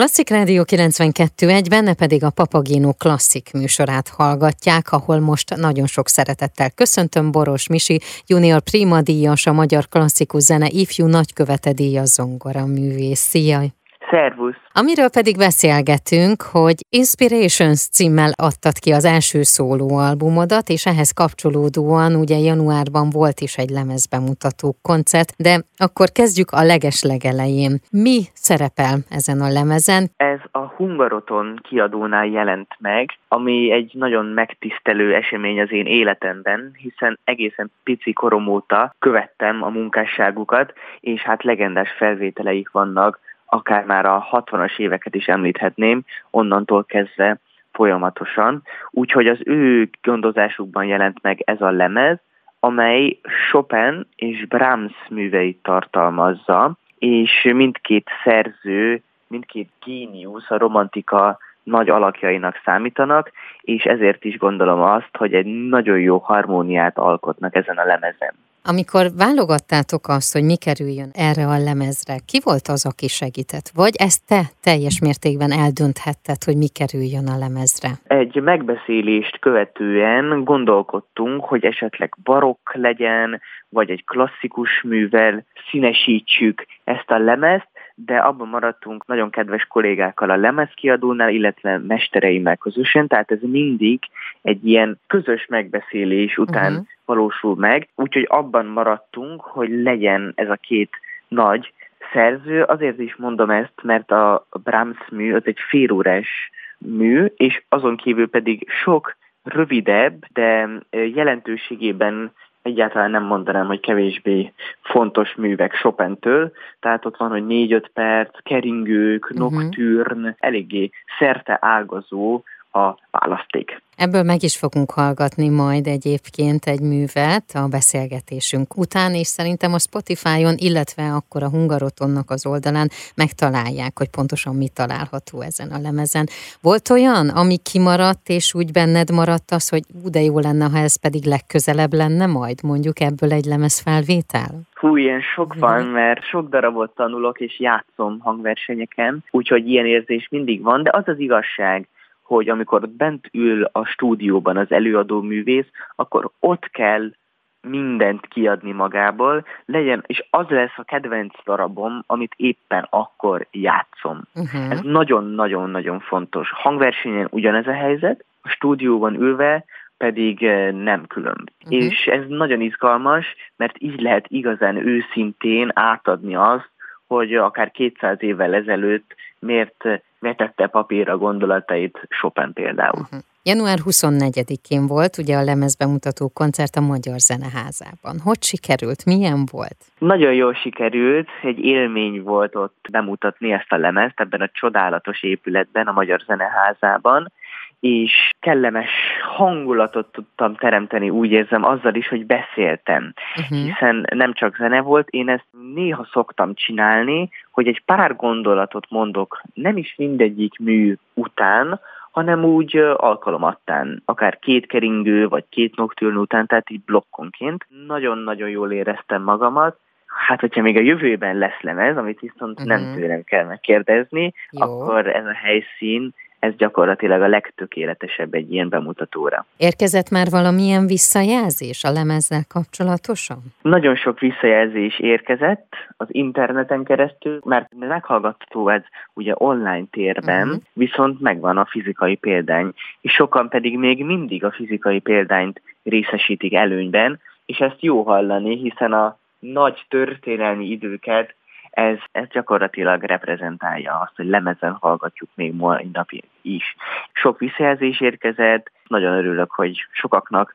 Klasszik Rádió 92.1, benne pedig a Papagino klasszik műsorát hallgatják, ahol most nagyon sok szeretettel köszöntöm Boros Misi, junior prima díjas, a Magyar Klasszikus Zene ifjú nagykövete díjas zongora művész. Szia! Szervusz! Amiről pedig beszélgetünk, hogy Inspirations címmel adtad ki az első szólóalbumodat, és ehhez kapcsolódóan ugye januárban volt is egy lemezbemutató koncert, de akkor kezdjük a leges legelején. Mi szerepel ezen a lemezen? Ez a Hungaroton kiadónál jelent meg, ami egy nagyon megtisztelő esemény az én életemben, hiszen egészen pici korom óta követtem a munkásságukat, és hát legendás felvételeik vannak akár már a 60-as éveket is említhetném, onnantól kezdve folyamatosan. Úgyhogy az ő gondozásukban jelent meg ez a lemez, amely Chopin és Brahms műveit tartalmazza, és mindkét szerző, mindkét géniusz a romantika nagy alakjainak számítanak, és ezért is gondolom azt, hogy egy nagyon jó harmóniát alkotnak ezen a lemezen. Amikor válogattátok azt, hogy mi kerüljön erre a lemezre, ki volt az, aki segített? Vagy ezt te teljes mértékben eldönthetted, hogy mi kerüljön a lemezre? Egy megbeszélést követően gondolkodtunk, hogy esetleg barokk legyen, vagy egy klasszikus művel színesítsük ezt a lemezt, de abban maradtunk nagyon kedves kollégákkal a lemezkiadónál, illetve mestereimmel közösen, tehát ez mindig egy ilyen közös megbeszélés után uh-huh. valósul meg, úgyhogy abban maradtunk, hogy legyen ez a két nagy szerző, azért is mondom ezt, mert a Brahms mű az egy félórás mű, és azon kívül pedig sok rövidebb, de jelentőségében egyáltalán nem mondanám, hogy kevésbé fontos művek Chopin-től, tehát ott van, hogy négy-öt perc, keringők, uh-huh. nocturn, eléggé szerte ágazó a választék. Ebből meg is fogunk hallgatni majd egyébként egy művet a beszélgetésünk után, és szerintem a Spotify-on, illetve akkor a Hungarotonnak az oldalán megtalálják, hogy pontosan mi található ezen a lemezen. Volt olyan, ami kimaradt, és úgy benned maradt az, hogy ú, de jó lenne, ha ez pedig legközelebb lenne majd, mondjuk ebből egy lemezfelvétel? Hú, ilyen sok van, mert sok darabot tanulok és játszom hangversenyeken, úgyhogy ilyen érzés mindig van, de az az igazság, hogy amikor bent ül a stúdióban az előadó művész, akkor ott kell mindent kiadni magából, legyen, és az lesz a kedvenc darabom, amit éppen akkor játszom. Uh-huh. Ez nagyon-nagyon-nagyon fontos. Hangversenyen ugyanez a helyzet, a stúdióban ülve pedig eh, nem különb. Uh-huh. És ez nagyon izgalmas, mert így lehet igazán őszintén átadni azt, hogy akár 200 évvel ezelőtt miért vetette papírra gondolatait Chopin például. Uh-huh. Január 24-én volt ugye a lemezbemutató koncert a Magyar Zeneházában. Hogy sikerült? Milyen volt? Nagyon jól sikerült, egy élmény volt ott bemutatni ezt a lemezt ebben a csodálatos épületben, a Magyar Zeneházában, és kellemes hangulatot tudtam teremteni, úgy érzem, azzal is, hogy beszéltem. Uh-huh. Hiszen nem csak zene volt, én ezt néha szoktam csinálni, hogy egy pár gondolatot mondok, nem is mindegyik mű után, hanem úgy alkalomattán, akár két keringő, vagy két nocturn után, tehát így blokkonként. Nagyon-nagyon jól éreztem magamat, Hát, hogyha még a jövőben lesz lemez, amit viszont uh-huh. nem mhm. tőlem kell megkérdezni, Jó. akkor ez a helyszín ez gyakorlatilag a legtökéletesebb egy ilyen bemutatóra. Érkezett már valamilyen visszajelzés a lemezzel kapcsolatosan? Nagyon sok visszajelzés érkezett az interneten keresztül, mert meghallgatható ez ugye online térben, uh-huh. viszont megvan a fizikai példány, és sokan pedig még mindig a fizikai példányt részesítik előnyben, és ezt jó hallani, hiszen a nagy történelmi időket ez, ez gyakorlatilag reprezentálja azt, hogy lemezen hallgatjuk még mai napig is. Sok visszajelzés érkezett, nagyon örülök, hogy sokaknak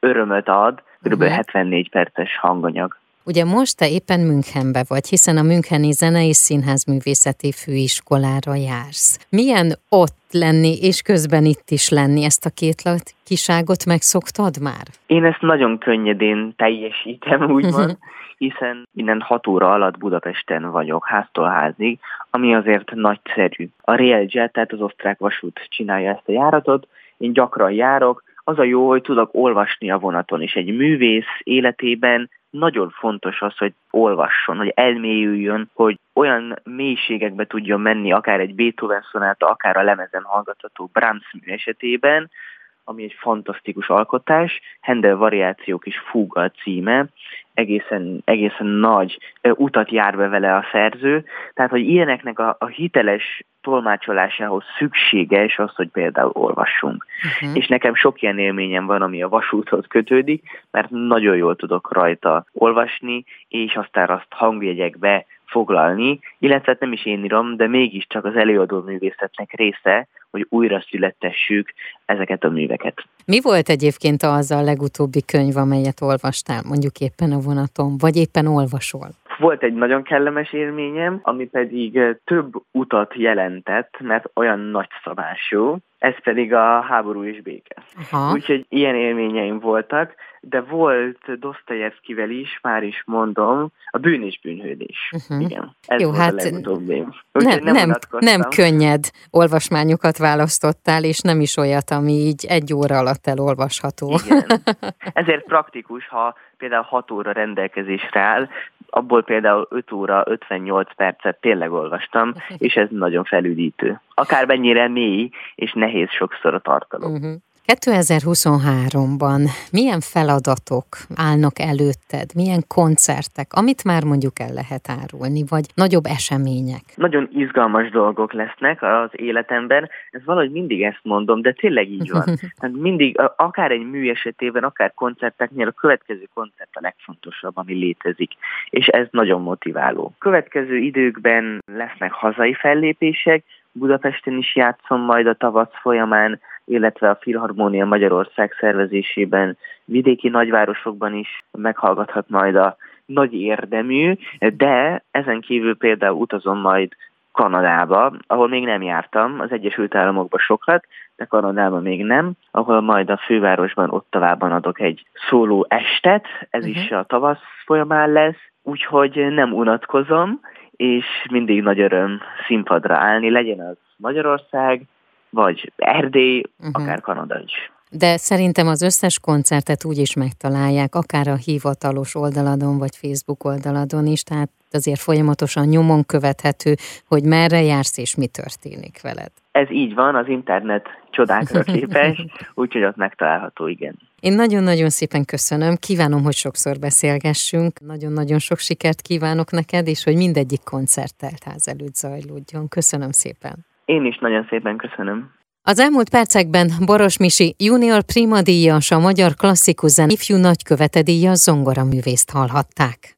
örömöt ad, kb. Uh-huh. 74 perces hanganyag. Ugye most te éppen Münchenbe vagy, hiszen a Müncheni Zene és Színházművészeti Főiskolára jársz. Milyen ott lenni, és közben itt is lenni? Ezt a két kiságot megszoktad már? Én ezt nagyon könnyedén teljesítem, úgymond, hiszen innen hat óra alatt Budapesten vagyok, háztól házig, ami azért nagyszerű. A Railjet, tehát az osztrák vasút csinálja ezt a járatot, én gyakran járok, az a jó, hogy tudok olvasni a vonaton, és egy művész életében nagyon fontos az, hogy olvasson, hogy elmélyüljön, hogy olyan mélységekbe tudjon menni, akár egy Beethoven szonáta, akár a lemezen hallgatható Brahms mű esetében, ami egy fantasztikus alkotás, Handel variációk és fúga a címe, egészen, egészen nagy utat jár be vele a szerző, tehát hogy ilyeneknek a, a hiteles tolmácsolásához szükséges az, hogy például olvassunk. Uh-huh. És nekem sok ilyen élményem van, ami a vasúthoz kötődik, mert nagyon jól tudok rajta olvasni, és aztán azt hangjegyekbe foglalni, illetve hát nem is én írom, de mégiscsak az előadó művészetnek része, hogy újra születtessük ezeket a műveket. Mi volt egyébként az a legutóbbi könyv, amelyet olvastál, mondjuk éppen a vonaton, vagy éppen olvasol? Volt egy nagyon kellemes élményem, ami pedig több utat jelentett, mert olyan nagyszabású, ez pedig a háború és béke. Aha. Úgyhogy ilyen élményeim voltak, de volt Dostoyevskivel is, már is mondom, a bűn és bűnhődés. Uh-huh. Igen, ez Jó, volt hát a legutóbbi. nem, nem, nem, nem könnyed olvasmányokat választottál, és nem is olyat, ami így egy óra alatt elolvasható. Igen. Ezért praktikus, ha például 6 óra rendelkezésre áll, abból például 5 óra 58 percet tényleg olvastam, és ez nagyon felüdítő. Akármennyire mély és nehéz sokszor a tartalom. Uh-huh. 2023-ban milyen feladatok állnak előtted, milyen koncertek, amit már mondjuk el lehet árulni, vagy nagyobb események? Nagyon izgalmas dolgok lesznek az életemben, ez valahogy mindig ezt mondom, de tényleg így van. Tehát mindig, akár egy mű esetében, akár koncerteknél a következő koncert a legfontosabb, ami létezik, és ez nagyon motiváló. Következő időkben lesznek hazai fellépések, Budapesten is játszom majd a tavasz folyamán, illetve a Filharmónia Magyarország szervezésében vidéki nagyvárosokban is meghallgathat majd a nagy érdemű, de ezen kívül például utazom majd Kanadába, ahol még nem jártam, az Egyesült Államokban sokat, de Kanadában még nem, ahol majd a fővárosban, Ottavában adok egy szóló estet, ez uh-huh. is a tavasz folyamán lesz, úgyhogy nem unatkozom, és mindig nagy öröm színpadra állni, legyen az Magyarország, vagy Erdély, uh-huh. akár Kanada is. De szerintem az összes koncertet úgy is megtalálják, akár a hivatalos oldaladon, vagy Facebook oldaladon is, tehát azért folyamatosan nyomon követhető, hogy merre jársz és mi történik veled. Ez így van, az internet csodákra képes, úgyhogy ott megtalálható, igen. Én nagyon-nagyon szépen köszönöm, kívánom, hogy sokszor beszélgessünk, nagyon-nagyon sok sikert kívánok neked, és hogy mindegyik koncert teltház előtt zajlódjon. Köszönöm szépen. Én is nagyon szépen köszönöm. Az elmúlt percekben Boros Misi junior prima díjas a magyar klasszikus zen ifjú nagykövete díjas zongoraművészt hallhatták.